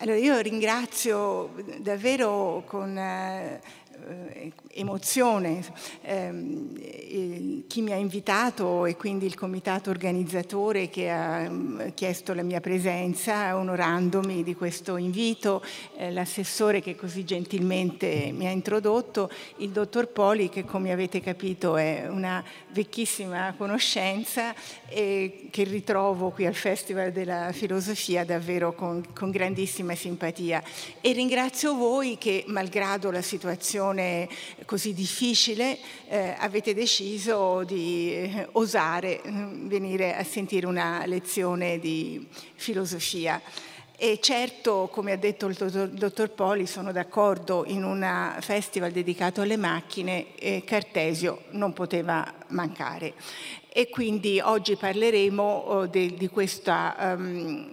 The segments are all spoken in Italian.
Allora io ringrazio davvero con eh, emozione eh, chi mi ha invitato e quindi il comitato organizzatore che ha mm, chiesto la mia presenza onorandomi di questo invito, eh, l'assessore che così gentilmente mi ha introdotto, il dottor Poli che come avete capito è una vecchissima conoscenza e che ritrovo qui al Festival della Filosofia davvero con, con grandissima simpatia. E ringrazio voi che malgrado la situazione situazione così difficile eh, avete deciso di eh, osare eh, venire a sentire una lezione di filosofia. E certo, come ha detto il dottor, Poli, sono d'accordo, in un festival dedicato alle macchine eh, Cartesio non poteva mancare. E quindi oggi parleremo oh, de, di questa um,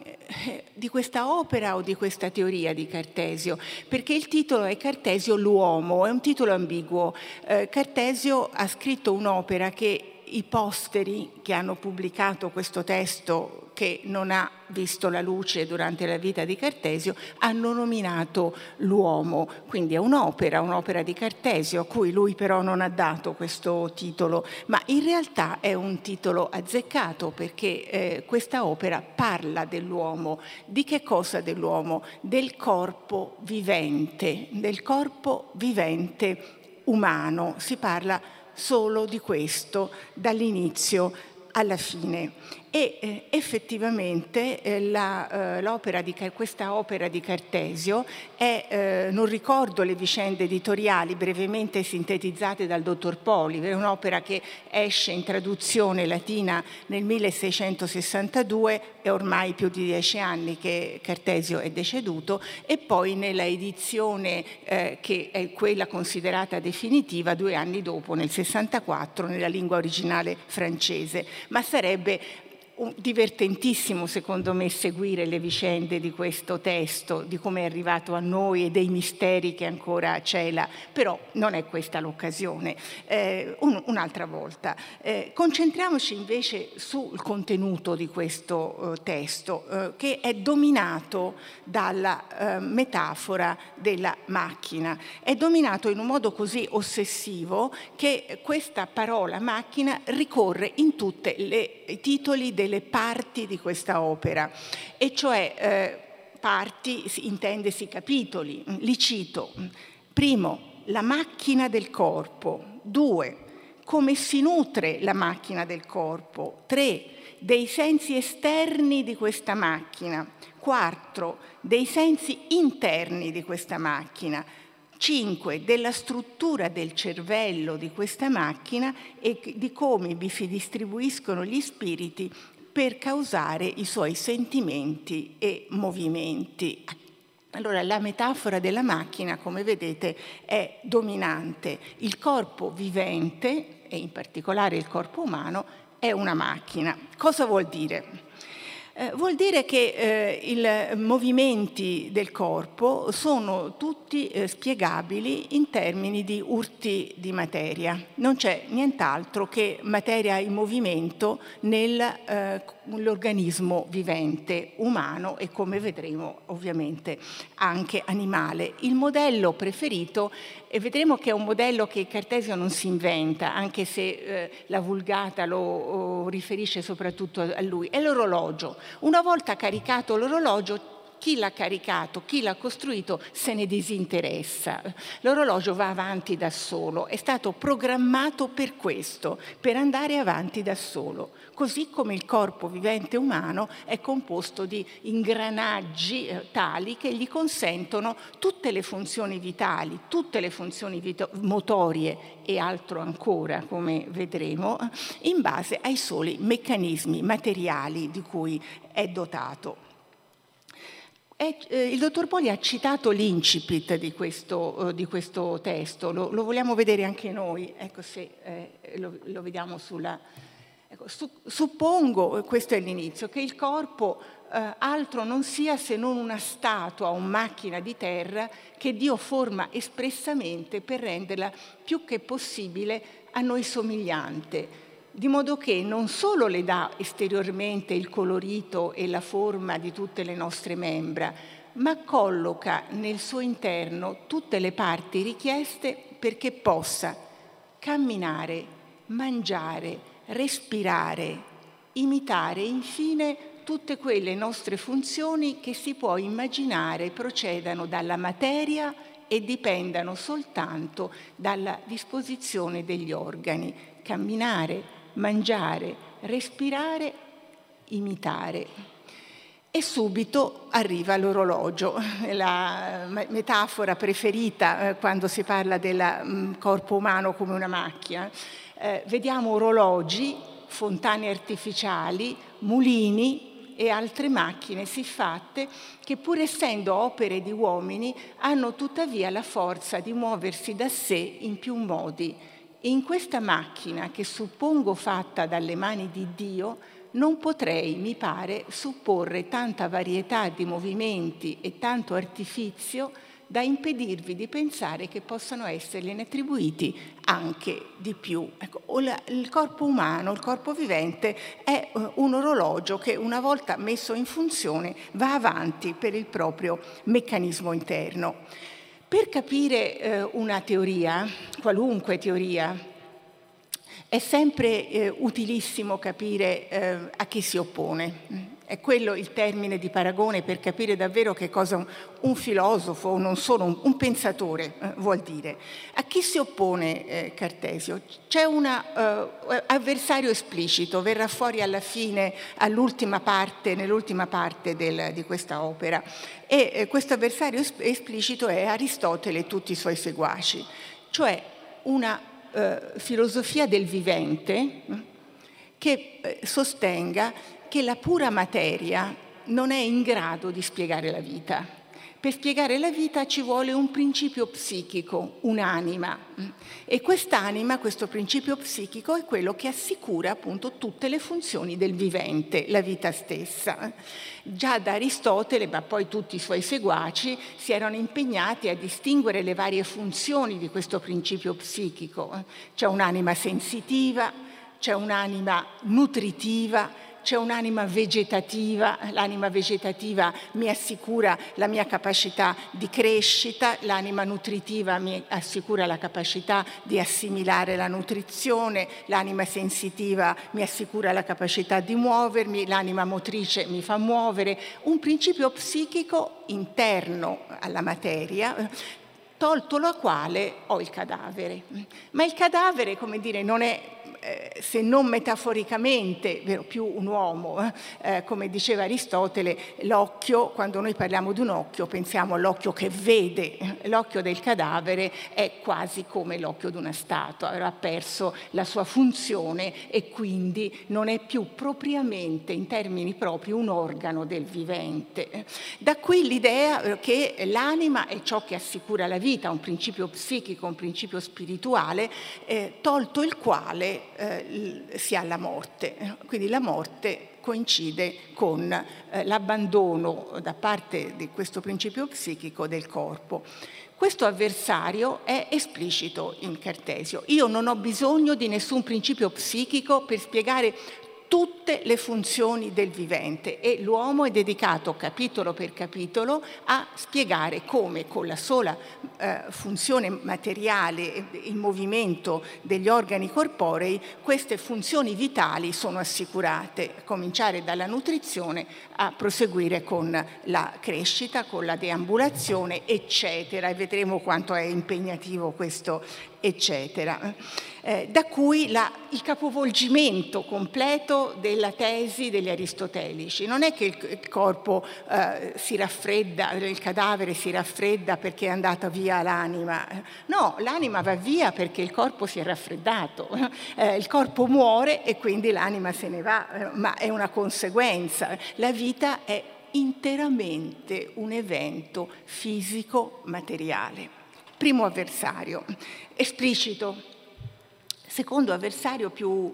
di questa opera o di questa teoria di Cartesio, perché il titolo è Cartesio l'uomo, è un titolo ambiguo. Eh, Cartesio ha scritto un'opera che i posteri che hanno pubblicato questo testo che non ha visto la luce durante la vita di Cartesio, hanno nominato l'uomo. Quindi è un'opera, un'opera di Cartesio, a cui lui però non ha dato questo titolo, ma in realtà è un titolo azzeccato perché eh, questa opera parla dell'uomo. Di che cosa dell'uomo? Del corpo vivente, del corpo vivente umano. Si parla solo di questo dall'inizio alla fine e eh, effettivamente eh, la, eh, di, questa opera di Cartesio è, eh, non ricordo le vicende editoriali brevemente sintetizzate dal dottor Poli, è un'opera che esce in traduzione latina nel 1662, è ormai più di dieci anni che Cartesio è deceduto, e poi nella edizione che è quella considerata definitiva due anni dopo, nel 64, nella lingua originale francese, ma sarebbe divertentissimo secondo me seguire le vicende di questo testo, di come è arrivato a noi e dei misteri che ancora cela, però non è questa l'occasione. Eh, un, un'altra volta. Eh, concentriamoci invece sul contenuto di questo eh, testo, eh, che è dominato dalla eh, metafora della macchina. È dominato in un modo così ossessivo che questa parola macchina ricorre in tutti i titoli del delle parti di questa opera, e cioè eh, parti, intendesi capitoli, li cito. Primo, la macchina del corpo. Due, come si nutre la macchina del corpo. Tre, dei sensi esterni di questa macchina. Quattro, dei sensi interni di questa macchina. 5 della struttura del cervello di questa macchina e di come vi si distribuiscono gli spiriti per causare i suoi sentimenti e movimenti. Allora la metafora della macchina, come vedete, è dominante. Il corpo vivente, e in particolare il corpo umano, è una macchina. Cosa vuol dire? Eh, vuol dire che eh, i movimenti del corpo sono tutti eh, spiegabili in termini di urti di materia. Non c'è nient'altro che materia in movimento nell'organismo eh, vivente umano e come vedremo ovviamente anche animale. Il modello preferito e vedremo che è un modello che Cartesio non si inventa, anche se eh, la vulgata lo oh, riferisce soprattutto a lui, è l'orologio. Una volta caricato l'orologio chi l'ha caricato, chi l'ha costruito se ne disinteressa. L'orologio va avanti da solo, è stato programmato per questo, per andare avanti da solo, così come il corpo vivente umano è composto di ingranaggi eh, tali che gli consentono tutte le funzioni vitali, tutte le funzioni vito- motorie e altro ancora, come vedremo, in base ai soli meccanismi materiali di cui è dotato. E, eh, il dottor Poli ha citato l'incipit di questo, eh, di questo testo, lo, lo, vogliamo vedere anche noi, ecco se eh, lo, lo, vediamo sulla... Ecco, su, suppongo, questo è l'inizio, che il corpo eh, altro non sia se non una statua o macchina di terra che Dio forma espressamente per renderla più che possibile a noi somigliante di modo che non solo le dà esteriormente il colorito e la forma di tutte le nostre membra, ma colloca nel suo interno tutte le parti richieste perché possa camminare, mangiare, respirare, imitare infine tutte quelle nostre funzioni che si può immaginare procedano dalla materia e dipendano soltanto dalla disposizione degli organi. Camminare, mangiare, respirare, imitare. E subito arriva l'orologio, la metafora preferita eh, quando si parla del mm, corpo umano come una macchina. Eh, vediamo orologi, fontane artificiali, mulini e altre macchine siffatte che pur essendo opere di uomini hanno tuttavia la forza di muoversi da sé in più modi. E in questa macchina, che suppongo fatta dalle mani di Dio, non potrei, mi pare, supporre tanta varietà di movimenti e tanto artifizio da impedirvi di pensare che possano essergliene attribuiti anche di più. Ecco, il corpo umano, il corpo vivente è eh, un orologio che una volta messo in funzione va avanti per il proprio meccanismo interno. Per capire eh, una teoria, qualunque teoria, è sempre eh, utilissimo capire eh, a chi si oppone. È quello il termine di paragone per capire davvero che cosa un, un filosofo, non solo un, un pensatore, eh, vuol dire. A chi si oppone eh, Cartesio? C'è un uh, avversario esplicito, verrà fuori alla fine, all'ultima parte, nell'ultima parte del, di questa opera. E eh, questo avversario esplicito è Aristotele e tutti i suoi seguaci, cioè una uh, filosofia del vivente che eh, sostenga che la pura materia non è in grado di spiegare la vita. Per spiegare la vita ci vuole un principio psichico, un'anima. E quest'anima, questo principio psichico, è quello che assicura appunto tutte le funzioni del vivente, la vita stessa. Già da Aristotele, ma poi tutti i suoi seguaci, si erano impegnati a distinguere le varie funzioni di questo principio psichico. C'è un'anima sensitiva, c'è un'anima nutritiva, c'è un'anima vegetativa, l'anima vegetativa mi assicura la mia capacità di crescita, l'anima nutritiva mi assicura la capacità di assimilare la nutrizione, l'anima sensitiva mi assicura la capacità di muovermi, l'anima motrice mi fa muovere, un principio psichico interno alla materia tolto la quale ho il cadavere. Ma il cadavere, come dire, non è eh, se non metaforicamente, vero, più un uomo, eh, eh, come diceva Aristotele, l'occhio, quando noi parliamo di un occhio, pensiamo all'occhio che vede, l'occhio del cadavere è quasi come l'occhio di una statua, ha perso la sua funzione e quindi non è più propriamente, in termini propri, un organo del vivente. Da qui l'idea eh, che l'anima è ciò che assicura la vita, un principio psichico, un principio spirituale, eh, tolto il quale eh, si ha la morte. Quindi la morte coincide con eh, l'abbandono da parte di questo principio psichico del corpo. Questo avversario è esplicito in Cartesio. Io non ho bisogno di nessun principio psichico per spiegare tutte le funzioni del vivente e l'uomo è dedicato capitolo per capitolo a spiegare come con la sola eh, funzione materiale, il movimento degli organi corporei, queste funzioni vitali sono assicurate, a cominciare dalla nutrizione a proseguire con la crescita, con la deambulazione, eccetera. E vedremo quanto è impegnativo questo eccetera. Eh, da cui la, il capovolgimento completo della tesi degli aristotelici. Non è che il, il corpo eh, si raffredda, il cadavere si raffredda perché è andata via l'anima. No, l'anima va via perché il corpo si è raffreddato. Eh, il corpo muore e quindi l'anima se ne va, eh, ma è una conseguenza. La vita è interamente un evento fisico materiale. Primo avversario, esplicito. Secondo avversario più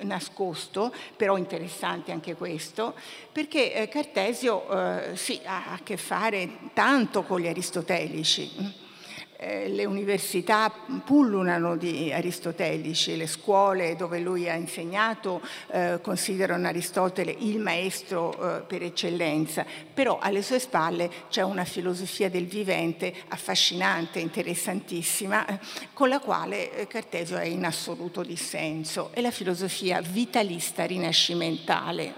nascosto, però interessante anche questo, perché eh, Cartesio eh, sì, ha a che fare tanto con gli aristotelici. Eh, le università pullulano di aristotelici, le scuole dove lui ha insegnato eh, considerano Aristotele il maestro eh, per eccellenza, però alle sue spalle c'è una filosofia del vivente affascinante, interessantissima, con la quale eh, Cartesio è in assoluto dissenso, è la filosofia vitalista rinascimentale,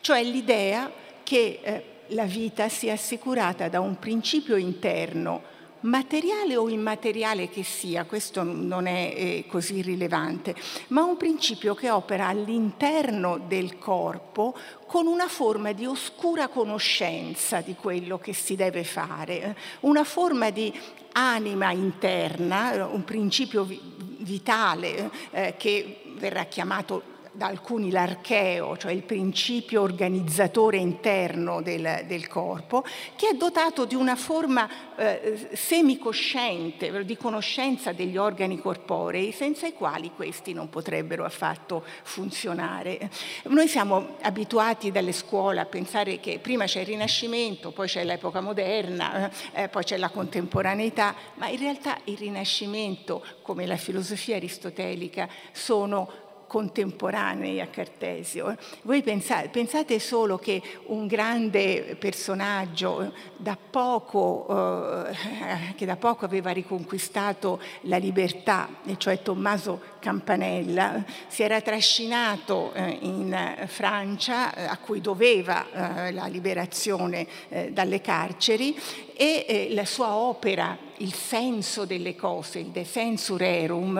cioè l'idea che eh, la vita sia assicurata da un principio interno materiale o immateriale che sia, questo non è eh, così rilevante, ma un principio che opera all'interno del corpo con una forma di oscura conoscenza di quello che si deve fare, una forma di anima interna, un principio vitale eh, che verrà chiamato da alcuni l'archeo, cioè il principio organizzatore interno del, del, corpo, che è dotato di una forma eh, semicosciente, di conoscenza degli organi corporei, senza i quali questi non potrebbero affatto funzionare. Noi siamo abituati dalle scuole a pensare che prima c'è il Rinascimento, poi c'è l'epoca moderna, eh, poi c'è la contemporaneità, ma in realtà il Rinascimento, come la filosofia aristotelica, sono contemporanei a Cartesio. Voi pensate, pensate solo che un grande personaggio da poco, eh, che da poco aveva riconquistato la libertà, e cioè Tommaso Campanella, si era trascinato eh, in Francia, eh, a cui doveva eh, la liberazione eh, dalle carceri, e la sua opera il senso delle cose, il De Sensur Rerum,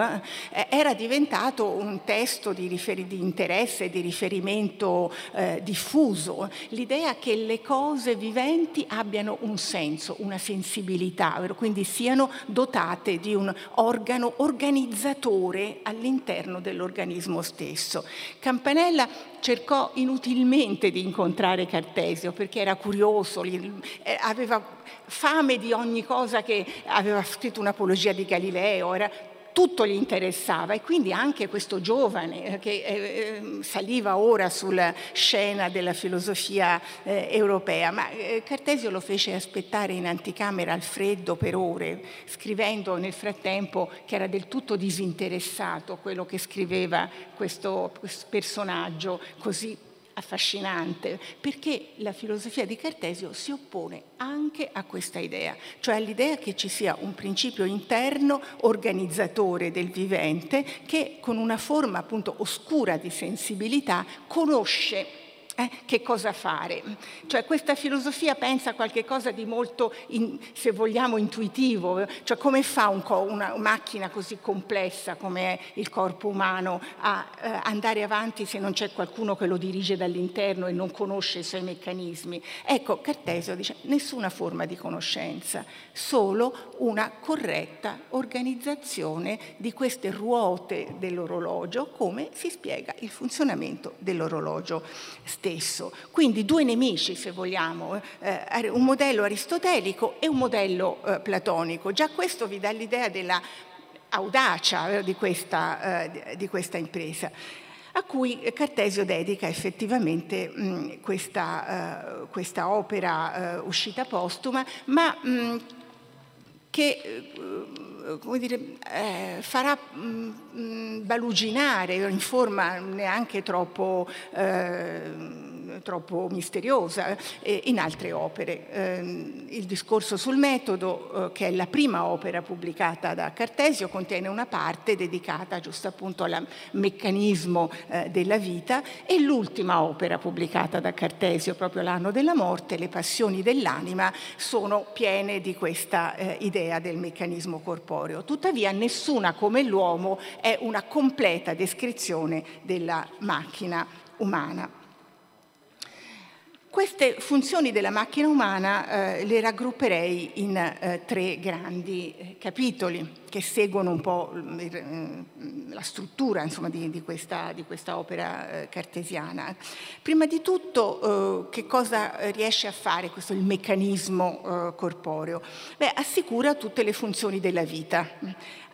eh, era diventato un testo di, riferi- di interesse, di riferimento eh, diffuso, l'idea che le cose viventi abbiano un senso, una sensibilità, quindi siano dotate di un organo organizzatore all'interno dell'organismo stesso. Campanella cercò inutilmente di incontrare Cartesio perché era curioso, eh, aveva fame di ogni cosa che aveva scritto un'apologia di Galileo, era, tutto gli interessava e quindi anche questo giovane eh, che eh, eh, saliva ora sulla scena della filosofia eh, europea, ma Cartesio lo fece aspettare in anticamera al freddo per ore, scrivendo nel frattempo che era del tutto disinteressato quello che scriveva questo personaggio così affascinante, perché la filosofia di Cartesio si oppone anche a questa idea, cioè all'idea che ci sia un principio interno organizzatore del vivente che con una forma appunto oscura di sensibilità conosce eh, che cosa fare? Cioè questa filosofia pensa a qualcosa di molto, in, se vogliamo, intuitivo, cioè come fa un co- una macchina così complessa come è il corpo umano a eh, andare avanti se non c'è qualcuno che lo dirige dall'interno e non conosce i suoi meccanismi? Ecco, Cartesio dice nessuna forma di conoscenza, solo una corretta organizzazione di queste ruote dell'orologio, come si spiega il funzionamento dell'orologio stesso. Quindi due nemici, se vogliamo, eh, un modello aristotelico e un modello eh, platonico. Già questo vi dà l'idea della audacia eh, di questa, eh, di questa impresa a cui Cartesio dedica effettivamente mh, questa, uh, questa, opera uh, uscita postuma, ma mh, che uh, dire, eh, farà mh, baluginare in forma neanche troppo eh, troppo misteriosa eh, in altre opere. Ehm, il discorso sul metodo, eh, che è la prima opera pubblicata da Cartesio, contiene una parte dedicata giusto appunto al meccanismo eh, della vita e l'ultima opera pubblicata da Cartesio, proprio l'anno della morte, Le passioni dell'anima, sono piene di questa idea del meccanismo corporeo. Tuttavia nessuna come l'uomo è una completa descrizione della macchina umana. Queste funzioni della macchina umana eh, le raggrupperei in eh, tre grandi eh, capitoli. che seguono un po' la struttura insomma, di, di, questa, di, questa, opera eh, cartesiana. Prima di tutto, eh, che cosa riesce a fare questo il meccanismo eh, corporeo? Beh, assicura tutte le funzioni della vita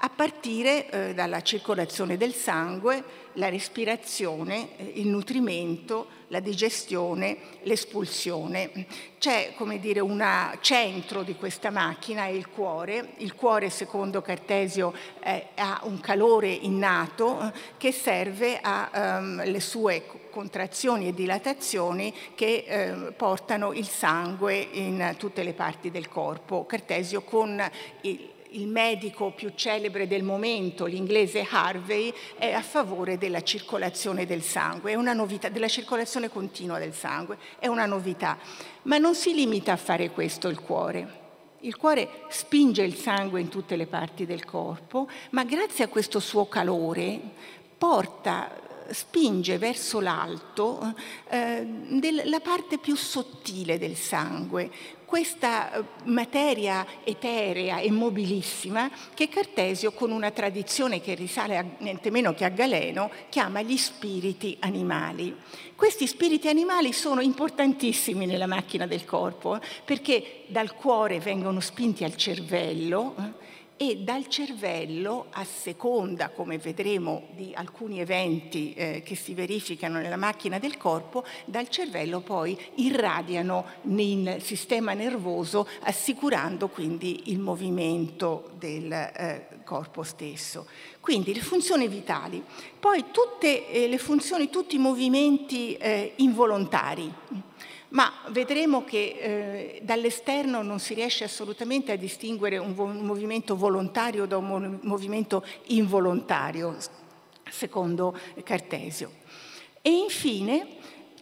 a partire eh, dalla circolazione del sangue, la respirazione, eh, il nutrimento, la digestione, l'espulsione. C'è, come dire, un centro di questa macchina, è il cuore. Il cuore, secondo Cartesio, eh, ha un calore innato eh, che serve alle ehm, sue contrazioni e dilatazioni che eh, portano il sangue in tutte le parti del corpo. Cartesio con il, il medico più celebre del momento, l'inglese Harvey, è a favore della circolazione del sangue, novità, della circolazione continua del sangue, è una novità. Ma non si limita a fare questo il cuore. Il cuore spinge il sangue in tutte le parti del corpo, ma grazie a questo suo calore porta spinge verso l'alto eh, del, la parte più sottile del sangue, questa eh, materia eterea e mobilissima che Cartesio, con una tradizione che risale a niente meno che a Galeno, chiama gli spiriti animali. Questi spiriti animali sono importantissimi nella macchina del corpo eh, perché dal cuore vengono spinti al cervello. E dal cervello, a seconda, come vedremo, di alcuni eventi eh, che si verificano nella macchina del corpo, dal cervello poi irradiano nel sistema nervoso, assicurando quindi il movimento del eh, corpo stesso. Quindi le funzioni vitali, poi tutte eh, le funzioni, tutti i movimenti eh, involontari ma vedremo che eh, dall'esterno non si riesce assolutamente a distinguere un, vo- un movimento volontario da un mo- movimento involontario, secondo Cartesio. E infine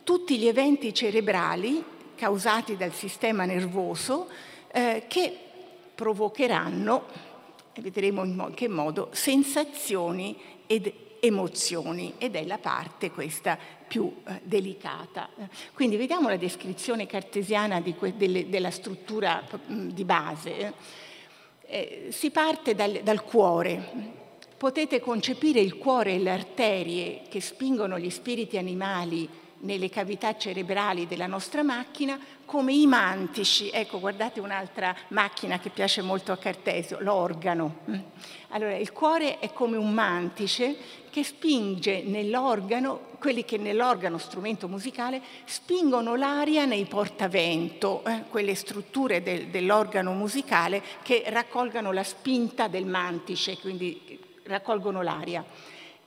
tutti gli eventi cerebrali causati dal sistema nervoso eh, che provocheranno, vedremo in che modo, sensazioni ed emozioni ed è la parte questa più eh, delicata. Quindi vediamo la descrizione cartesiana que- delle, della struttura mh, di base. Eh, si parte dal, dal cuore. Potete concepire il cuore e le arterie che spingono gli spiriti animali nelle cavità cerebrali della nostra macchina come i mantici. Ecco, guardate un'altra macchina che piace molto a Cartesio, l'organo. Allora, il cuore è come un mantice che spinge nell'organo, quelli che nell'organo strumento musicale spingono l'aria nei portavento, eh, quelle strutture del, dell'organo musicale che raccolgano la spinta del mantice, quindi raccolgono l'aria.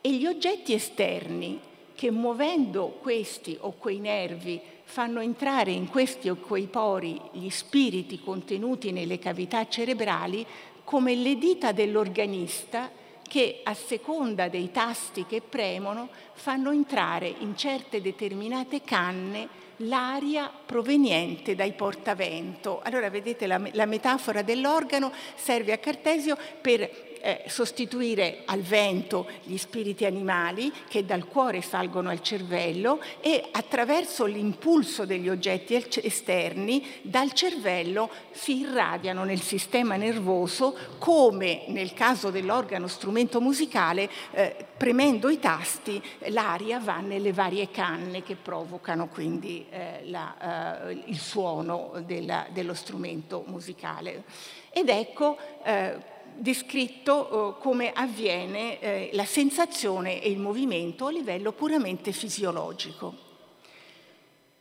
E gli oggetti esterni che muovendo questi o quei nervi fanno entrare in questi o quei pori gli spiriti contenuti nelle cavità cerebrali come le dita dell'organista che a seconda dei tasti che premono fanno entrare in certe determinate canne l'aria proveniente dai portavento. Allora vedete la, la metafora dell'organo serve a Cartesio per sostituire al vento gli spiriti animali che dal cuore salgono al cervello e attraverso l'impulso degli oggetti esterni dal cervello si irradiano nel sistema nervoso come nel caso dell'organo strumento musicale eh, premendo i tasti l'aria va nelle varie canne che provocano quindi eh, la, eh, il suono della, dello strumento musicale. Ed ecco eh, descritto eh, come avviene eh, la sensazione e il movimento a livello puramente fisiologico.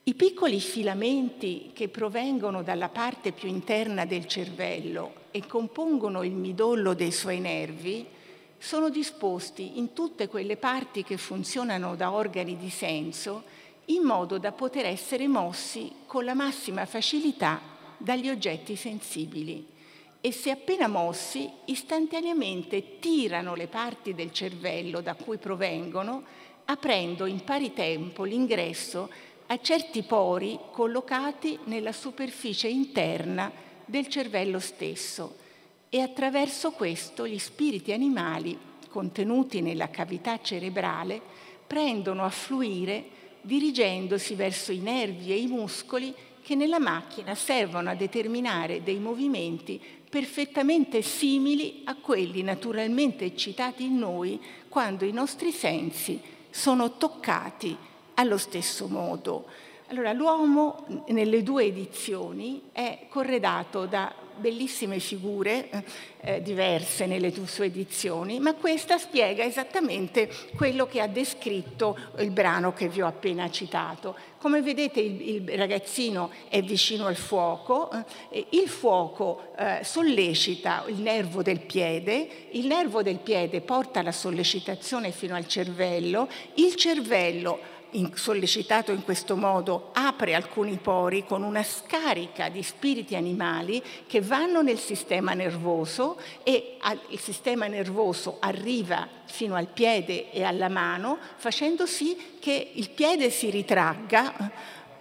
I piccoli filamenti che provengono dalla parte più interna del cervello e compongono il midollo dei suoi nervi sono disposti in tutte quelle parti che funzionano da organi di senso in modo da poter essere mossi con la massima facilità dagli oggetti sensibili e se appena mossi istantaneamente tirano le parti del cervello da cui provengono, aprendo in pari tempo l'ingresso a certi pori collocati nella superficie interna del cervello stesso. E attraverso questo gli spiriti animali contenuti nella cavità cerebrale prendono a fluire dirigendosi verso i nervi e i muscoli che nella macchina servono a determinare dei movimenti perfettamente simili a quelli naturalmente eccitati in noi quando i nostri sensi sono toccati allo stesso modo. Allora, l'uomo nelle due edizioni è corredato da bellissime figure eh, diverse nelle sue edizioni, ma questa spiega esattamente quello che ha descritto il brano che vi ho appena citato. Come vedete il, il ragazzino è vicino al fuoco, eh, il fuoco eh, sollecita il nervo del piede, il nervo del piede porta la sollecitazione fino al cervello, il cervello in, sollecitato in questo modo, apre alcuni pori con una scarica di spiriti animali che vanno nel sistema nervoso e al, il sistema nervoso arriva fino al piede e alla mano, facendo sì che il piede si ritragga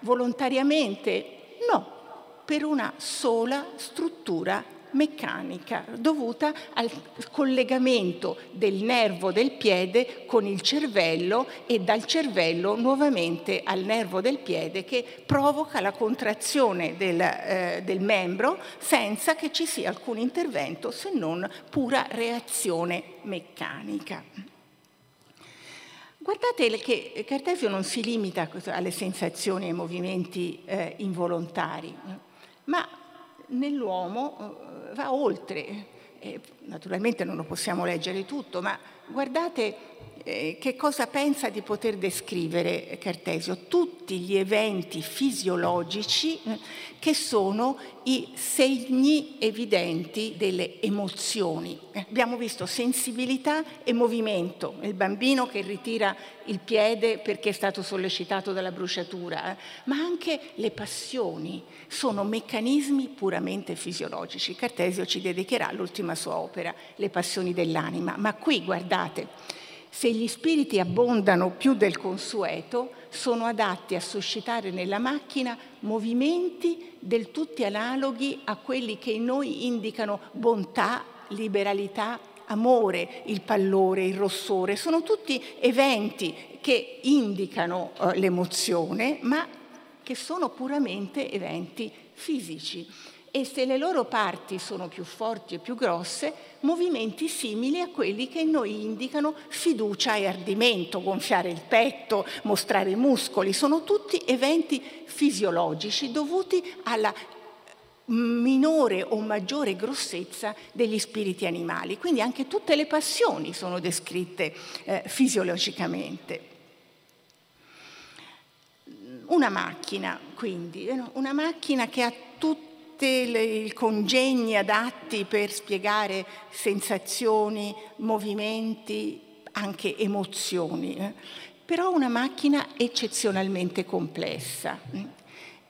volontariamente, no, per una sola struttura meccanica dovuta al collegamento del nervo del piede con il cervello e dal cervello nuovamente al nervo del piede che provoca la contrazione del, eh, del membro senza che ci sia alcun intervento se non pura reazione meccanica. Guardate che Cartesio non si limita alle sensazioni e ai movimenti eh, involontari, ma nell'uomo eh, va oltre. Eh, naturalmente non lo possiamo leggere tutto, ma guardate eh, che cosa pensa di poter descrivere Cartesio? Tutti gli eventi fisiologici eh, che sono i segni evidenti delle emozioni. Eh, abbiamo visto sensibilità e movimento, il bambino che ritira il piede perché è stato sollecitato dalla bruciatura, ma anche le passioni sono meccanismi puramente fisiologici. Cartesio ci dedicherà l'ultima sua opera, Le passioni dell'anima, ma qui guardate, se gli spiriti abbondano più del consueto, sono adatti a suscitare nella macchina movimenti del tutti analoghi a quelli che in noi indicano bontà, liberalità, amore, il pallore, il rossore. Sono tutti eventi che indicano uh, l'emozione, ma che sono puramente eventi fisici e se le loro parti sono più forti e più grosse, movimenti simili a quelli che noi indicano fiducia e ardimento, gonfiare il petto, mostrare i muscoli, sono tutti eventi fisiologici dovuti alla minore o maggiore grossezza degli spiriti animali. Quindi anche tutte le passioni sono descritte eh, fisiologicamente. Una macchina, quindi, eh, una macchina che ha tutti i congegni adatti per spiegare sensazioni, movimenti, anche emozioni, eh. però una macchina eccezionalmente complessa.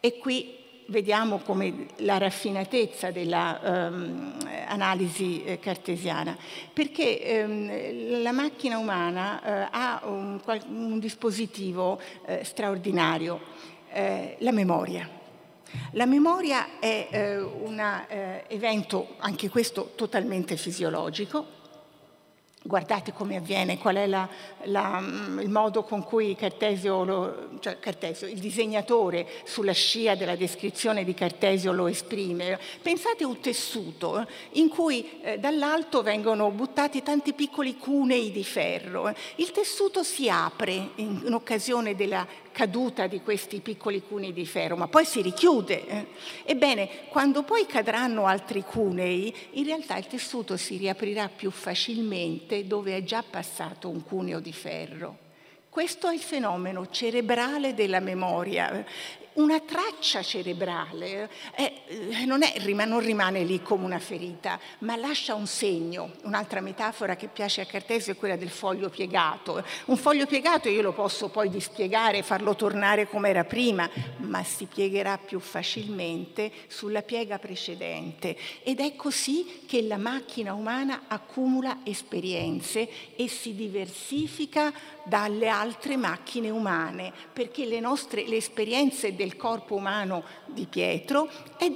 E qui vediamo come la raffinatezza dell'analisi ehm, um, cartesiana, perché um, la macchina umana uh, ha un, un dispositivo uh, straordinario, uh, la memoria. La memoria è eh, un eh, evento, anche questo totalmente fisiologico. Guardate come avviene, qual è la, la, mm, il modo con cui Cartesio, lo, cioè Cartesio, il disegnatore sulla scia della descrizione di Cartesio lo esprime. Pensate a un tessuto in cui eh, dall'alto vengono buttati tanti piccoli cunei di ferro. Il tessuto si apre in, in occasione della caduta di questi piccoli cunei di ferro, ma poi si richiude. Eh. Ebbene, quando poi cadranno altri cunei, in realtà il tessuto si riaprirà più facilmente dove è già passato un cuneo di ferro. Questo è il fenomeno cerebrale della memoria una traccia cerebrale, eh, eh non, è, non, rimane lì come una ferita, ma lascia un segno. Un'altra metafora che piace a Cartesio è quella del foglio piegato. Un foglio piegato io lo posso poi dispiegare farlo tornare come era prima, ma si piegherà più facilmente sulla piega precedente. Ed è così che la macchina umana accumula esperienze e si diversifica dalle altre macchine umane, perché le nostre le esperienze del corpo umano di Pietro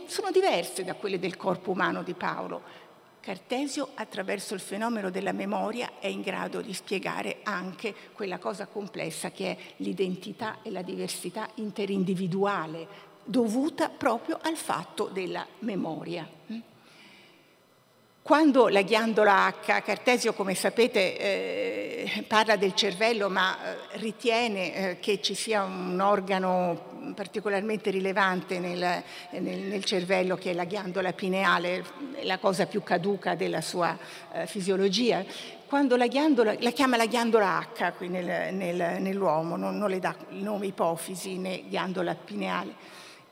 sono diverse da quelle del corpo umano di Paolo. Cartesio, attraverso il fenomeno della memoria, è in grado di spiegare anche quella cosa complessa che è l'identità e la diversità interindividuale dovuta proprio al fatto della memoria. Quando la ghiandola H, Cartesio come sapete eh, parla del cervello ma eh, ritiene eh, che ci sia un organo particolarmente rilevante nel, nel, nel, cervello che è la ghiandola pineale, la cosa più caduca della sua eh, fisiologia, quando la ghiandola, la chiama la ghiandola H qui nel, nell'uomo, non, non le dà il nome ipofisi né ghiandola pineale.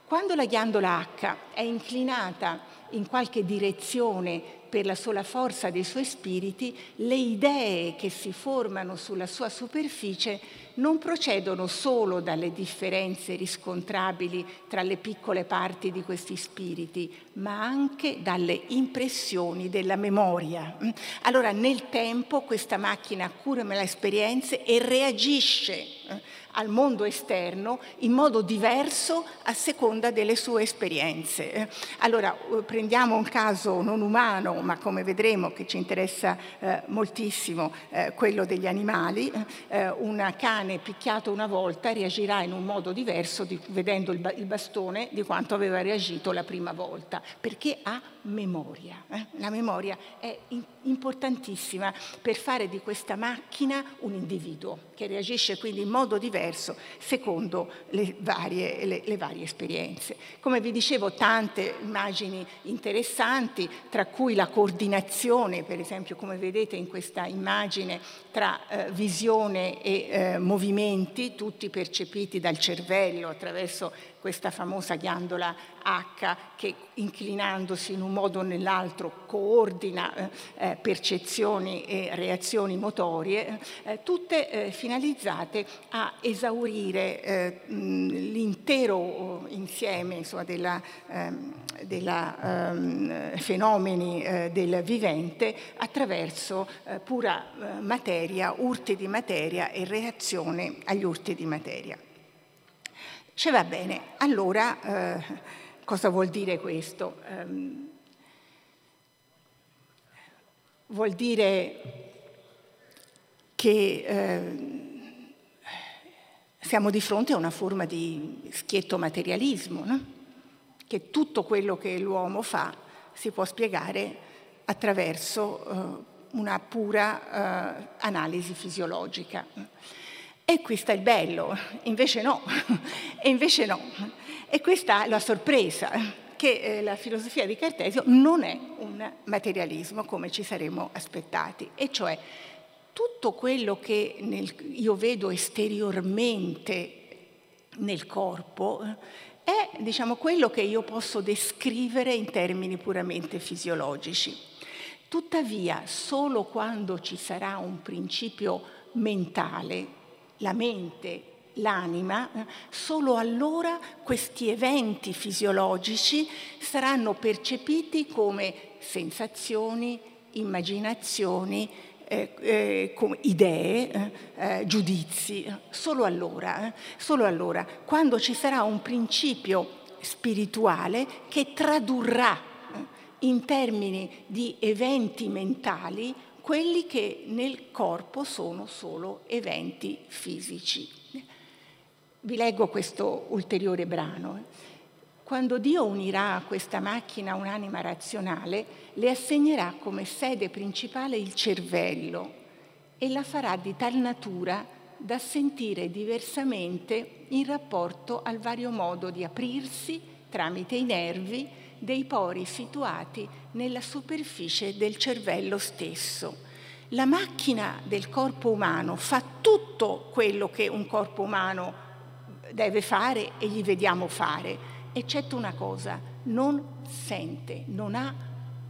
Quando la ghiandola H è inclinata in qualche direzione per la sola forza dei suoi spiriti, le idee che si formano sulla sua superficie non procedono solo dalle differenze riscontrabili tra le piccole parti di questi spiriti, ma anche dalle impressioni della memoria. Allora nel tempo questa macchina cura le esperienze e reagisce eh, al mondo esterno in modo diverso a seconda delle sue esperienze. Allora eh, prendiamo un caso non umano, ma come vedremo che ci interessa eh, moltissimo eh, quello degli animali, eh, un cane picchiato una volta reagirà in un modo diverso di, vedendo il, il, bastone di quanto aveva reagito la prima volta, perché ha memoria. Eh. La memoria è importantissima per fare di questa macchina un individuo che reagisce quindi in modo diverso secondo le varie, le, le varie esperienze. Come vi dicevo, tante immagini interessanti, tra cui la coordinazione, per esempio come vedete in questa immagine, tra eh, visione e eh, movimenti, tutti percepiti dal cervello attraverso questa famosa ghiandola H che inclinandosi in un modo o nell'altro coordina eh, eh percezioni e reazioni motorie, eh, tutte eh, finalizzate a esaurire l'intero insieme insomma, della, ehm, della ehm, fenomeni del vivente attraverso pura materia, urti di materia e reazione agli urti di materia. Ci va bene, allora eh, cosa vuol dire questo? Um, vuol dire che eh, siamo di fronte a una forma di schietto materialismo, no? che tutto quello che l'uomo fa si può spiegare attraverso eh, una pura eh, analisi fisiologica. E qui sta il bello, invece no, e invece no. E questa è la sorpresa, che eh, la filosofia di Cartesio non è un materialismo come ci saremmo aspettati, e cioè tutto quello che nel, io vedo esteriormente nel corpo è diciamo, quello che io posso descrivere in termini puramente fisiologici. Tuttavia, solo quando ci sarà un principio mentale la mente, l'anima, solo allora questi eventi fisiologici saranno percepiti come sensazioni, immaginazioni, eh, eh, idee, eh, eh giudizi, solo allora, eh, solo allora, quando ci sarà un principio spirituale che tradurrà in termini di eventi mentali quelli che nel corpo sono solo eventi fisici. Vi leggo questo ulteriore brano. Quando Dio unirà a questa macchina un'anima razionale, le assegnerà come sede principale il cervello e la farà di tal natura da sentire diversamente in rapporto al vario modo di aprirsi tramite i nervi dei pori situati nella superficie del cervello stesso. La macchina del corpo umano fa tutto quello che un corpo umano deve fare e gli vediamo fare, eccetto una cosa, non sente, non ha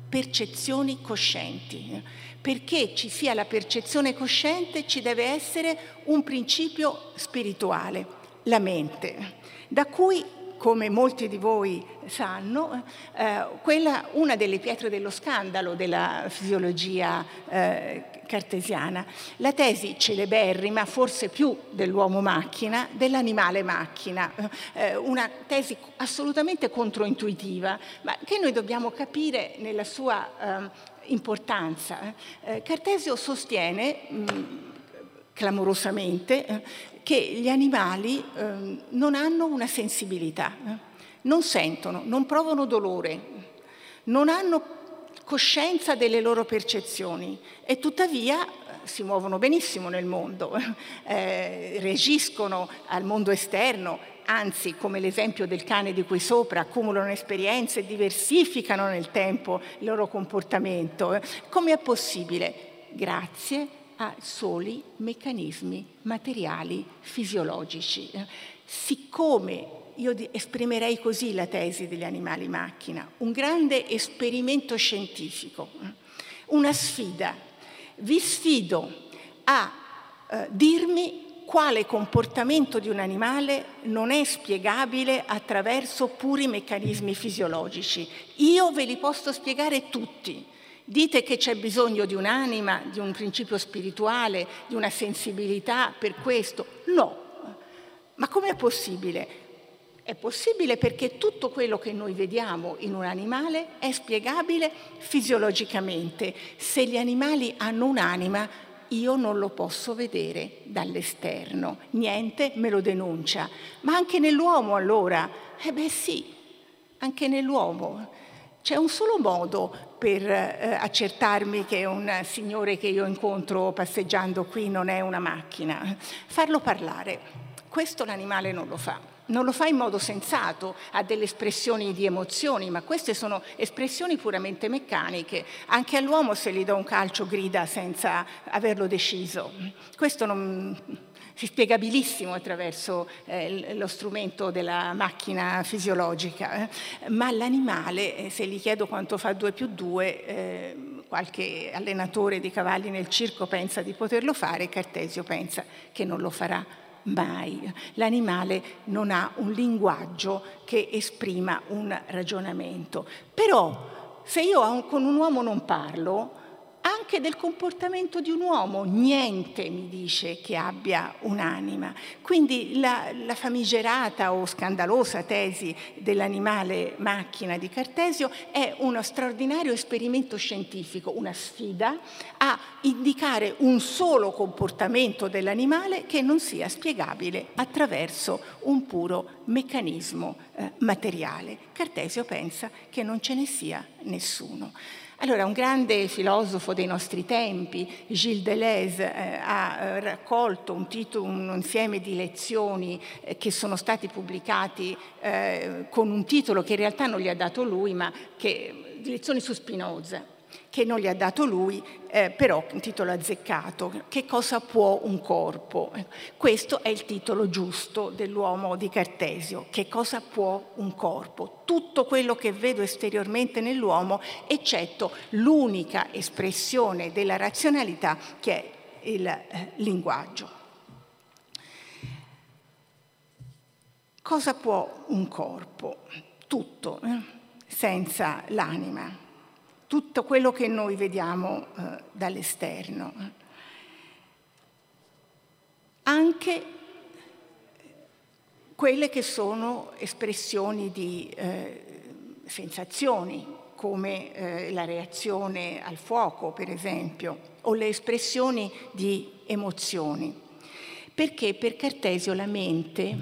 percezioni coscienti. Perché ci sia la percezione cosciente ci deve essere un principio spirituale, la mente, da cui come molti di voi sanno, eh, quella, una delle pietre dello scandalo della fisiologia eh, cartesiana, la tesi celeberrima, forse più dell'uomo macchina, dell'animale macchina, eh, una tesi assolutamente controintuitiva, ma che noi dobbiamo capire nella sua ehm, importanza. Eh, Cartesio sostiene mh, clamorosamente eh, che gli animali eh, non hanno una sensibilità. non sentono, non provano dolore, non hanno coscienza delle loro percezioni e tuttavia si muovono benissimo nel mondo, eh, reagiscono al mondo esterno, anzi come l'esempio del cane di qui sopra, accumulano esperienze diversificano nel tempo il loro comportamento. Come è possibile? Grazie a soli meccanismi materiali fisiologici. Siccome io esprimerei così la tesi degli animali macchina, un grande esperimento scientifico, una sfida. Vi sfido a eh, dirmi quale comportamento di un animale non è spiegabile attraverso puri meccanismi fisiologici. Io ve li posso spiegare tutti. Dite che c'è bisogno di un'anima, di un principio spirituale, di una sensibilità per questo. No. Ma com'è possibile? È possibile perché tutto quello che noi vediamo in un animale è spiegabile fisiologicamente. Se gli animali hanno un'anima, io non lo posso vedere dall'esterno, niente me lo denuncia. Ma anche nell'uomo allora? Eh beh sì, anche nell'uomo. C'è un solo modo per eh, accertarmi che un signore che io incontro passeggiando qui non è una macchina, farlo parlare. Questo l'animale non lo fa non lo fa in modo sensato, ha delle espressioni di emozioni, ma queste sono espressioni puramente meccaniche. Anche all'uomo se gli do un calcio grida senza averlo deciso. Questo non, si spiega benissimo attraverso eh, lo strumento della macchina fisiologica, eh. ma l'animale, eh, se gli chiedo quanto fa 2 più 2, eh, qualche allenatore di cavalli nel circo pensa di poterlo fare, Cartesio pensa che non lo farà mai. L'animale non ha un linguaggio che esprima un ragionamento. Però se io con un uomo non parlo, anche del comportamento di un uomo, niente mi dice che abbia un'anima. Quindi la, la famigerata o scandalosa tesi dell'animale macchina di Cartesio è uno straordinario esperimento scientifico, una sfida a indicare un solo comportamento dell'animale che non sia spiegabile attraverso un puro meccanismo eh, materiale. Cartesio pensa che non ce ne sia nessuno. Allora, un grande filosofo dei nostri tempi, Gilles Deleuze, eh, ha eh, raccolto un, titolo, un, insieme di lezioni eh, che sono stati pubblicati eh, con un titolo che in realtà non gli ha dato lui, ma che, lezioni su Spinoza che non gli ha dato lui, eh, però un titolo azzeccato. Che cosa può un corpo? Questo è il titolo giusto dell'uomo di Cartesio. Che cosa può un corpo? Tutto quello che vedo esteriormente nell'uomo, eccetto l'unica espressione della razionalità che è il eh, linguaggio. Cosa può un corpo? Tutto, eh? senza l'anima tutto quello che noi vediamo eh, dall'esterno. Anche quelle che sono espressioni di eh, sensazioni, come eh, la reazione al fuoco, per esempio, o le espressioni di emozioni. Perché per Cartesio la mente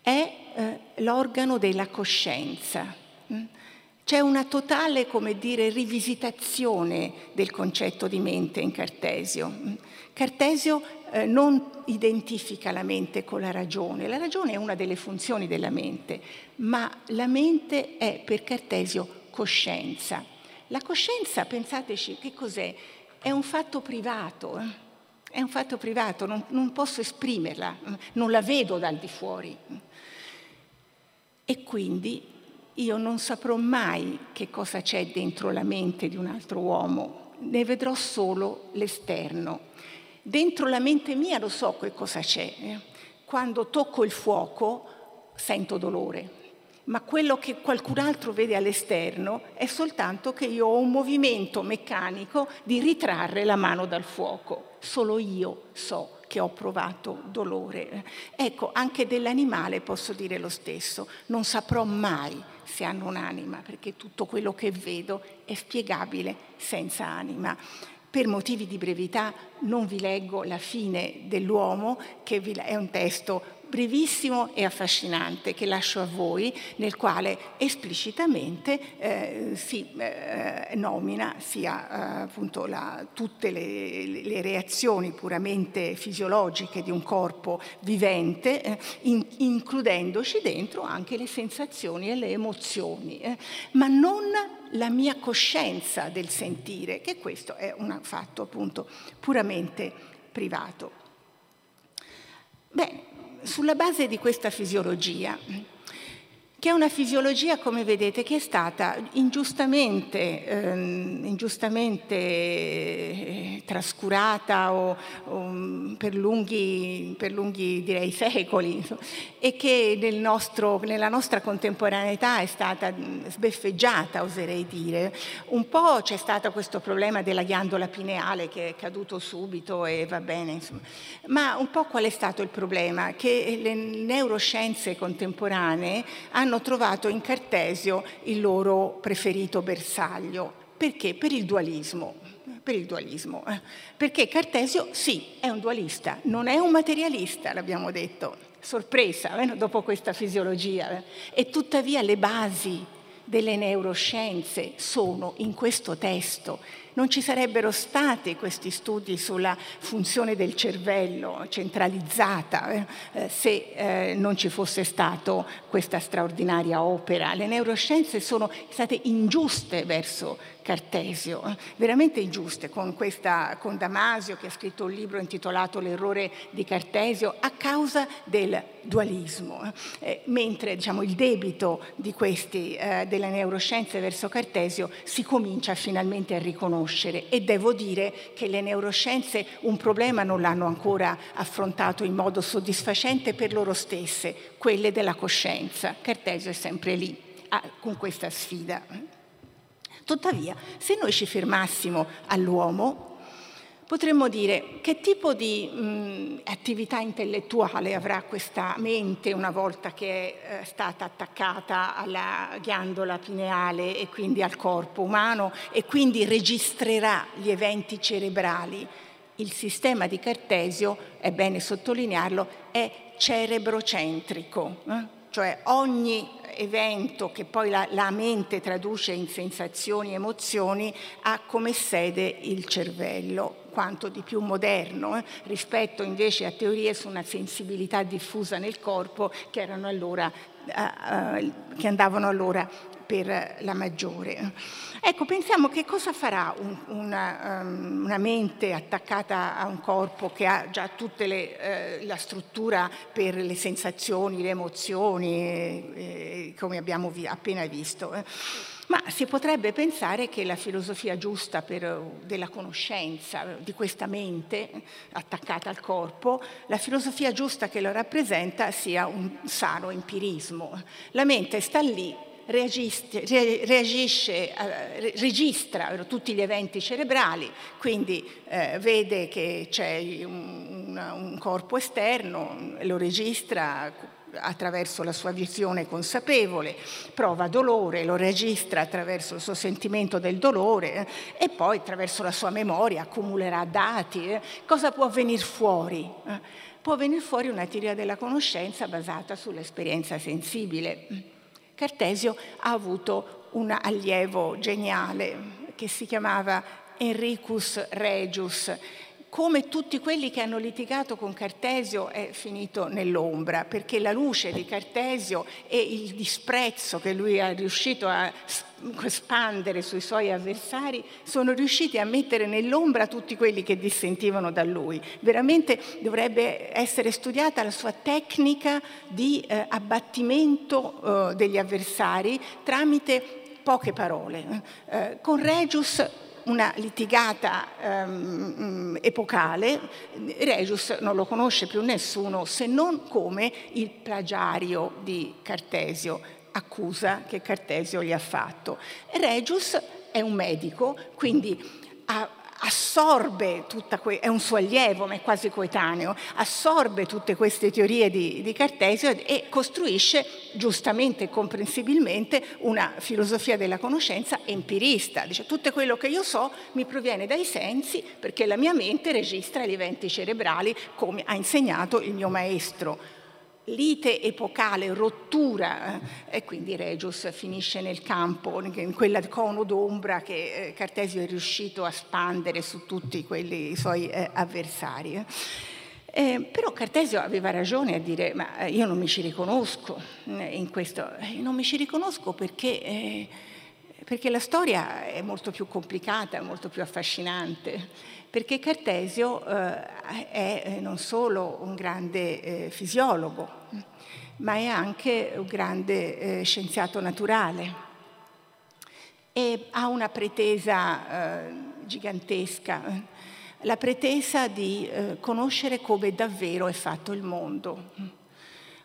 è eh, l'organo della coscienza. C'è una totale, come dire, rivisitazione del concetto di mente in Cartesio. Cartesio eh, non identifica la mente con la ragione, la ragione è una delle funzioni della mente, ma la mente è per Cartesio coscienza. La coscienza, pensateci, che cos'è? È un fatto privato, eh? è un fatto privato, non, non posso esprimerla, non la vedo dal di fuori. E quindi io non saprò mai che cosa c'è dentro la mente di un altro uomo, ne vedrò solo l'esterno. Dentro la mente mia lo so che cosa c'è. Eh. Quando tocco il fuoco sento dolore, ma quello che qualcun altro vede all'esterno è soltanto che io ho un movimento meccanico di ritrarre la mano dal fuoco. Solo io so che ho provato dolore. Ecco, anche dell'animale posso dire lo stesso, non saprò mai se hanno un'anima, perché tutto quello che vedo è spiegabile senza anima. Per motivi di brevità non vi leggo la fine dell'uomo, che è un testo brevissimo e affascinante che lascio a voi, nel quale esplicitamente eh, si eh, nomina sia eh, appunto la, tutte le, le, reazioni puramente fisiologiche di un corpo vivente, eh, in, includendoci dentro anche le sensazioni e le emozioni, eh, ma non la mia coscienza del sentire, che questo è un fatto appunto puramente privato. Bene, sulla base di questa fisiologia, che è una fisiologia, come vedete, che è stata ingiustamente, ehm, ingiustamente eh, trascurata o, o per, lunghi, per, lunghi, direi, secoli insomma, e che nel nostro, nella nostra contemporaneità è stata sbeffeggiata, oserei dire. Un po' c'è stato questo problema della ghiandola pineale che è caduto subito e va bene, insomma. ma un po' qual è stato il problema? Che le neuroscienze contemporanee hanno hanno trovato in Cartesio il loro preferito bersaglio. Perché? Per il dualismo. Per il dualismo. Eh. Perché Cartesio sì, è un dualista, non è un materialista, l'abbiamo detto. Sorpresa eh, dopo questa fisiologia. Eh. E tuttavia le basi delle neuroscienze sono in questo testo non ci sarebbero stati questi studi sulla funzione del cervello centralizzata eh, se eh, non ci fosse stata questa straordinaria opera. Le neuroscienze sono state ingiuste verso Cartesio, eh, veramente ingiuste, con, questa, con Damasio che ha scritto un libro intitolato L'errore di Cartesio a causa del dualismo, eh, eh mentre diciamo, il debito questi, eh, delle neuroscienze verso Cartesio si comincia finalmente a riconoscere conoscere e devo dire che le neuroscienze un problema non l'hanno ancora affrontato in modo soddisfacente per loro stesse, quelle della coscienza. Cartesio è sempre lì ah, con questa sfida. Tuttavia, se noi ci fermassimo all'uomo, Potremmo dire che tipo di mh, attività intellettuale avrà questa mente una volta che è eh, stata attaccata alla ghiandola pineale e quindi al corpo umano e quindi registrerà gli eventi cerebrali. Il sistema di Cartesio, è bene sottolinearlo, è cerebrocentrico, eh? cioè ogni evento che poi la, la mente traduce in sensazioni e emozioni ha come sede il cervello quanto di più moderno eh, rispetto invece a teorie su una sensibilità diffusa nel corpo che, allora, eh, eh, che andavano allora per la maggiore. Ecco, pensiamo che cosa farà un, una, um, una, mente attaccata a un corpo che ha già tutta eh, la struttura per le sensazioni, le emozioni, eh, eh, come abbiamo vi- appena visto. Eh. Ma si potrebbe pensare che la filosofia giusta per, della conoscenza di questa mente attaccata al corpo, la filosofia giusta che lo rappresenta sia un sano empirismo. La mente sta lì reagisce, eh, registra tutti gli eventi cerebrali, quindi eh, vede che c'è un, un corpo esterno, lo registra attraverso la sua visione consapevole, prova dolore, lo registra attraverso il suo sentimento del dolore eh, e poi attraverso la sua memoria accumulerà dati. Eh. Cosa può venire fuori? Eh? Può venire fuori una teoria della conoscenza basata sull'esperienza sensibile. Cartesio ha avuto un allievo geniale che si chiamava Enricus Regius. Come tutti quelli che hanno litigato con Cartesio è finito nell'ombra, perché la luce di Cartesio e il disprezzo che lui è riuscito a spandere sui suoi avversari, sono riusciti a mettere nell'ombra tutti quelli che dissentivano da lui. Veramente dovrebbe essere studiata la sua tecnica di eh, abbattimento eh, degli avversari tramite poche parole. Eh, con Regius una litigata um, epocale, Regius non lo conosce più nessuno se non come il plagiario di Cartesio accusa che Cartesio gli ha fatto. Regius è un medico, quindi ha, assorbe tutta que- è un suo allievo, ma è quasi coetaneo, assorbe tutte queste teorie di, di Cartesio e costruisce giustamente e comprensibilmente una filosofia della conoscenza empirista. Dice tutto quello che io so mi proviene dai sensi perché la mia mente registra gli eventi cerebrali come ha insegnato il mio maestro. Lite epocale, rottura, eh, e quindi Regius finisce nel campo, in quella cono d'ombra che eh, Cartesio è riuscito a spandere su tutti quelli, i suoi eh, avversari. Eh, però Cartesio aveva ragione a dire, ma eh, io non mi ci riconosco eh, in questo, non mi ci riconosco perché, perché la storia è molto più complicata, molto più affascinante perché Cartesio eh, è non solo un grande eh, fisiologo, ma è anche un grande eh, scienziato naturale. E ha una pretesa eh, gigantesca, la pretesa di eh, conoscere come davvero è fatto il mondo.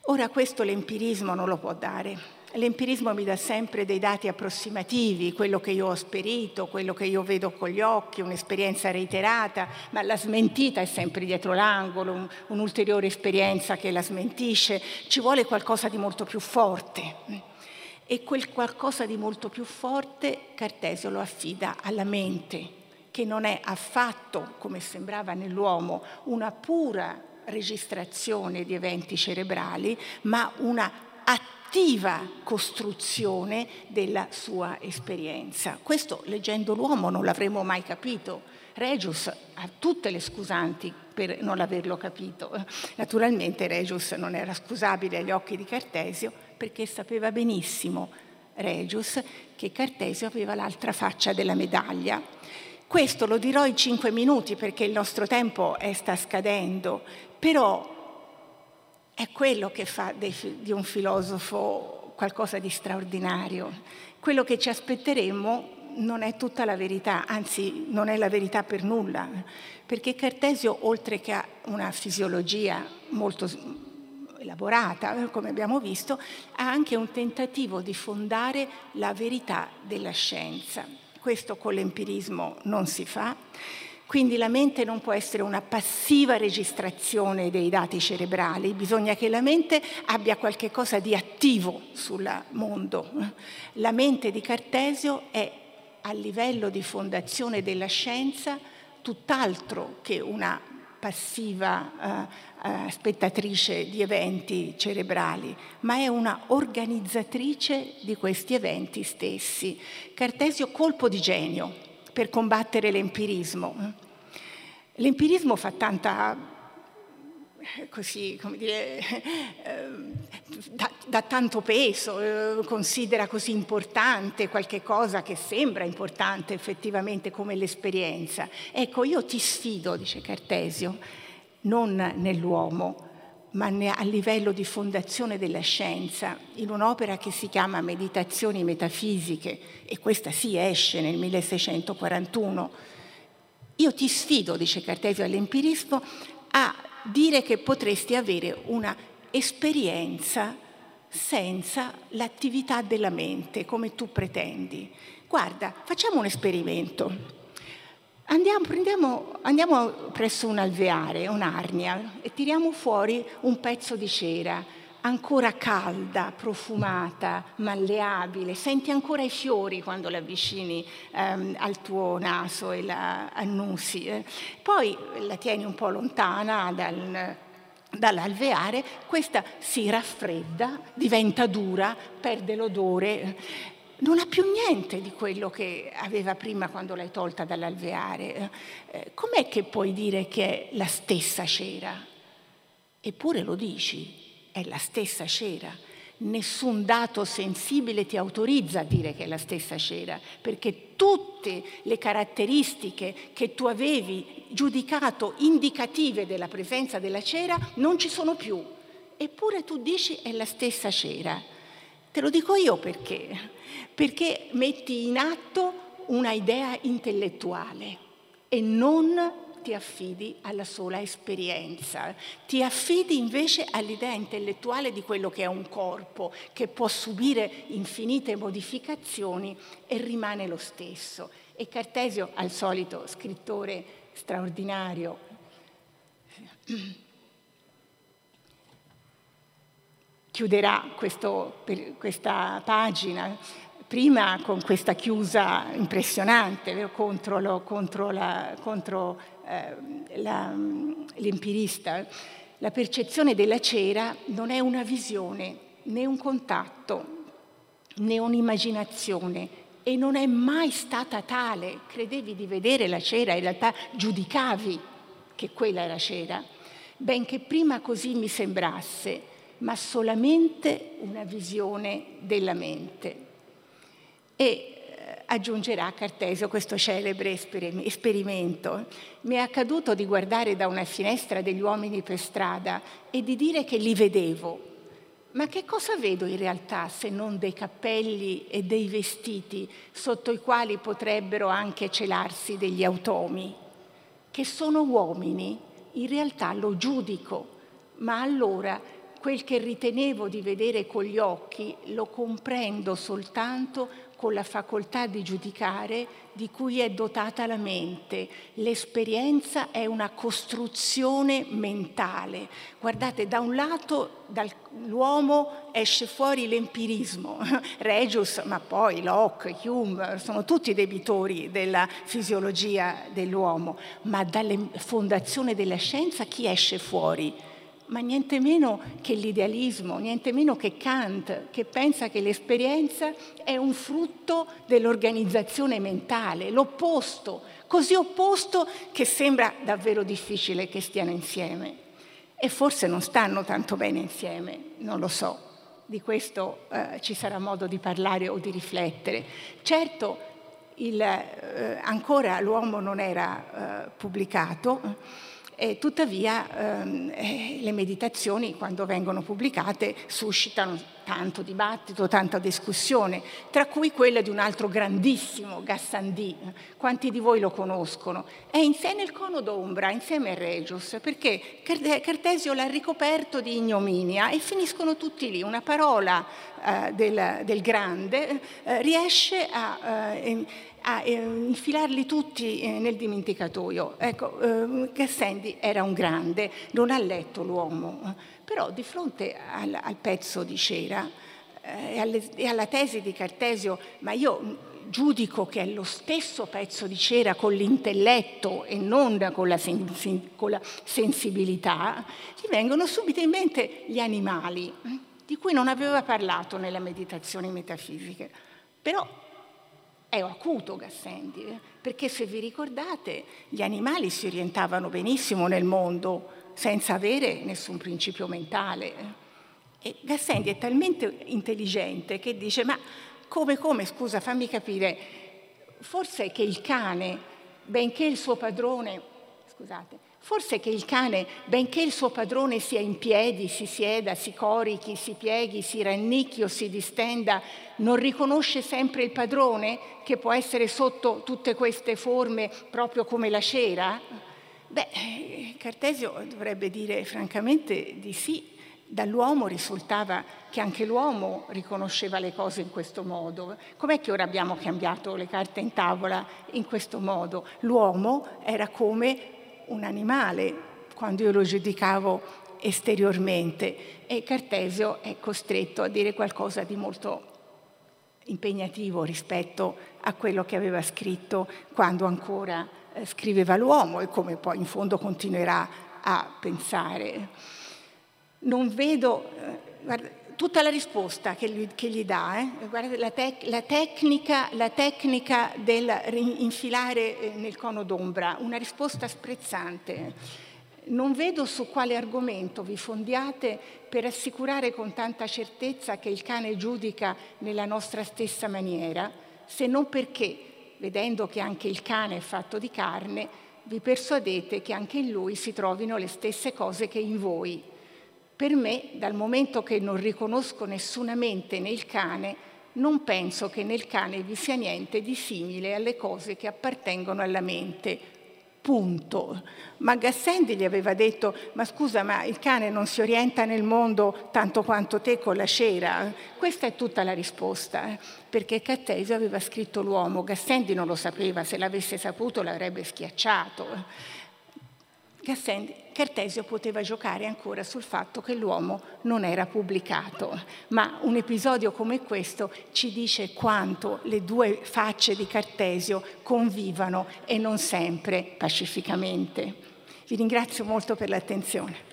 Ora questo l'empirismo non lo può dare L'empirismo mi dà sempre dei dati approssimativi, quello che io ho esperito, quello che io vedo con gli occhi, un'esperienza reiterata, ma la smentita è sempre dietro l'angolo, un, un'ulteriore esperienza che la smentisce. Ci vuole qualcosa di molto più forte. E quel qualcosa di molto più forte Cartesio lo affida alla mente, che non è affatto, come sembrava nell'uomo, una pura registrazione di eventi cerebrali, ma una attività attiva costruzione della sua esperienza. Questo leggendo l'uomo non l'avremmo mai capito. Regius ha tutte le scusanti per non averlo capito. Naturalmente Regius non era scusabile agli occhi di Cartesio perché sapeva benissimo Regius che Cartesio aveva l'altra faccia della medaglia. Questo lo dirò in cinque minuti perché il nostro tempo sta scadendo, però è quello che fa di un filosofo qualcosa di straordinario. Quello che ci aspetteremmo non è tutta la verità, anzi non è la verità per nulla, perché Cartesio, oltre che a una fisiologia molto elaborata, come abbiamo visto, ha anche un tentativo di fondare la verità della scienza. Questo con l'empirismo non si fa quindi la mente non può essere una passiva registrazione dei dati cerebrali, bisogna che la mente abbia qualche cosa di attivo sul mondo. La mente di Cartesio è a livello di fondazione della scienza tutt'altro che una passiva uh, uh, spettatrice di eventi cerebrali, ma è una organizzatrice di questi eventi stessi. Cartesio colpo di genio, per combattere l'empirismo. L'empirismo fa tanta, così, come dire, eh, dà, dà, tanto peso, eh, considera così importante qualche cosa che sembra importante effettivamente come l'esperienza. Ecco, io ti sfido, dice Cartesio, non nell'uomo, ma a livello di fondazione della scienza, in un'opera che si chiama Meditazioni metafisiche, e questa sì esce nel 1641. Io ti sfido, dice Cartesio all'empirismo, a dire che potresti avere una esperienza senza l'attività della mente, come tu pretendi. Guarda, facciamo un esperimento. Andiamo, prendiamo, andiamo presso un alveare, un'arnia, e tiriamo fuori un pezzo di cera ancora calda, profumata, malleabile, senti ancora i fiori quando la avvicini ehm, al tuo naso e la annusi. Eh. Poi la tieni un po' lontana dal, dall'alveare, questa si raffredda, diventa dura, perde l'odore non ha più niente di quello che aveva prima quando l'hai tolta dall'alveare. Eh, com'è che puoi dire che è la stessa cera? Eppure lo dici, è la stessa cera. Nessun dato sensibile ti autorizza a dire che è la stessa cera, perché tutte le caratteristiche che tu avevi giudicato indicative della presenza della cera non ci sono più. Eppure tu dici è la stessa cera. Te lo dico io perché, perché metti in atto una idea intellettuale e non ti affidi alla sola esperienza, ti affidi invece all'idea intellettuale di quello che è un corpo, che può subire infinite modificazioni e rimane lo stesso. E Cartesio, al solito scrittore straordinario, chiuderà questo, questa pagina prima con questa chiusa impressionante contro, lo, contro, la, contro eh, la, l'empirista La percezione della cera non è una visione, né un contatto, né un'immaginazione e non è mai stata tale. Credevi di vedere la cera, in realtà giudicavi che quella era cera, benché prima così mi sembrasse, ma solamente una visione della mente. E eh, aggiungerà Cartesio questo celebre esperimento. Mi è accaduto di guardare da una finestra degli uomini per strada e di dire che li vedevo, ma che cosa vedo in realtà se non dei cappelli e dei vestiti sotto i quali potrebbero anche celarsi degli automi? Che sono uomini, in realtà lo giudico, ma allora quel che ritenevo di vedere con gli occhi lo comprendo soltanto con la facoltà di giudicare di cui è dotata la mente. L'esperienza è una costruzione mentale. Guardate, da un lato dall'uomo esce fuori l'empirismo, Regius, ma poi Locke, Hume, sono tutti debitori della fisiologia dell'uomo, ma dalle fondazioni della scienza chi esce fuori? Ma niente meno che l'idealismo, niente meno che Kant, che pensa che l'esperienza è un frutto dell'organizzazione mentale, l'opposto, così opposto che sembra davvero difficile che stiano insieme. E forse non stanno tanto bene insieme, non lo so. Di questo eh, ci sarà modo di parlare o di riflettere. Certo, il, eh, ancora l'uomo non era eh, pubblicato e tuttavia ehm, eh, le meditazioni, quando vengono pubblicate, suscitano tanto dibattito, tanta discussione, tra cui quella di un altro grandissimo, Gassandi. Quanti di voi lo conoscono? È in sé nel cono d'ombra, insieme a Regius, perché Cartesio l'ha ricoperto di ignominia e finiscono tutti lì. Una parola eh, del, del, grande eh, riesce a... Eh, a eh, infilarli tutti eh, nel dimenticatoio. Ecco, eh, Gassendi era un grande, non ha letto l'uomo, però di fronte al, al pezzo di cera eh, e, alle, e alla tesi di Cartesio, ma io giudico che è lo stesso pezzo di cera con l'intelletto e non con la, sen- con la, sensibilità, gli vengono subito in mente gli animali, di cui non aveva parlato nelle meditazioni metafisiche. Però è acuto Gassendi, eh? perché se vi ricordate gli animali si orientavano benissimo nel mondo senza avere nessun principio mentale. E Gassendi è talmente intelligente che dice ma come come, scusa fammi capire, forse che il cane, benché il suo padrone, scusate, Forse che il cane, benché il suo padrone sia in piedi, si sieda, si corichi, si pieghi, si rannicchi o si distenda, non riconosce sempre il padrone che può essere sotto tutte queste forme proprio come la cera? Beh, Cartesio dovrebbe dire francamente di sì. Dall'uomo risultava che anche l'uomo riconosceva le cose in questo modo. Com'è che ora abbiamo cambiato le carte in tavola in questo modo? L'uomo era come un animale quando io lo giudicavo esteriormente e Cartesio è costretto a dire qualcosa di molto impegnativo rispetto a quello che aveva scritto quando ancora eh, scriveva l'uomo e come poi in fondo continuerà a pensare. Non vedo, eh, guarda, tutta la risposta che gli, che gli dà, eh? Guardate, la, tec- la, tecnica, la, tecnica, del infilare eh, nel cono d'ombra, una risposta sprezzante. Non vedo su quale argomento vi fondiate per assicurare con tanta certezza che il cane giudica nella nostra stessa maniera, se non perché, vedendo che anche il cane è fatto di carne, vi persuadete che anche in lui si trovino le stesse cose che in voi, per me, dal momento che non riconosco nessuna mente nel cane, non penso che nel cane vi sia niente di simile alle cose che appartengono alla mente. Punto. Ma Gassendi gli aveva detto, ma scusa, ma il cane non si orienta nel mondo tanto quanto te con la cera? Questa è tutta la risposta, perché Cattesio aveva scritto l'uomo, Gassendi non lo sapeva, se l'avesse saputo l'avrebbe schiacciato. Gassendi, Cartesio poteva giocare ancora sul fatto che l'uomo non era pubblicato, ma un episodio come questo ci dice quanto le due facce di Cartesio convivano e non sempre pacificamente. Vi ringrazio molto per l'attenzione.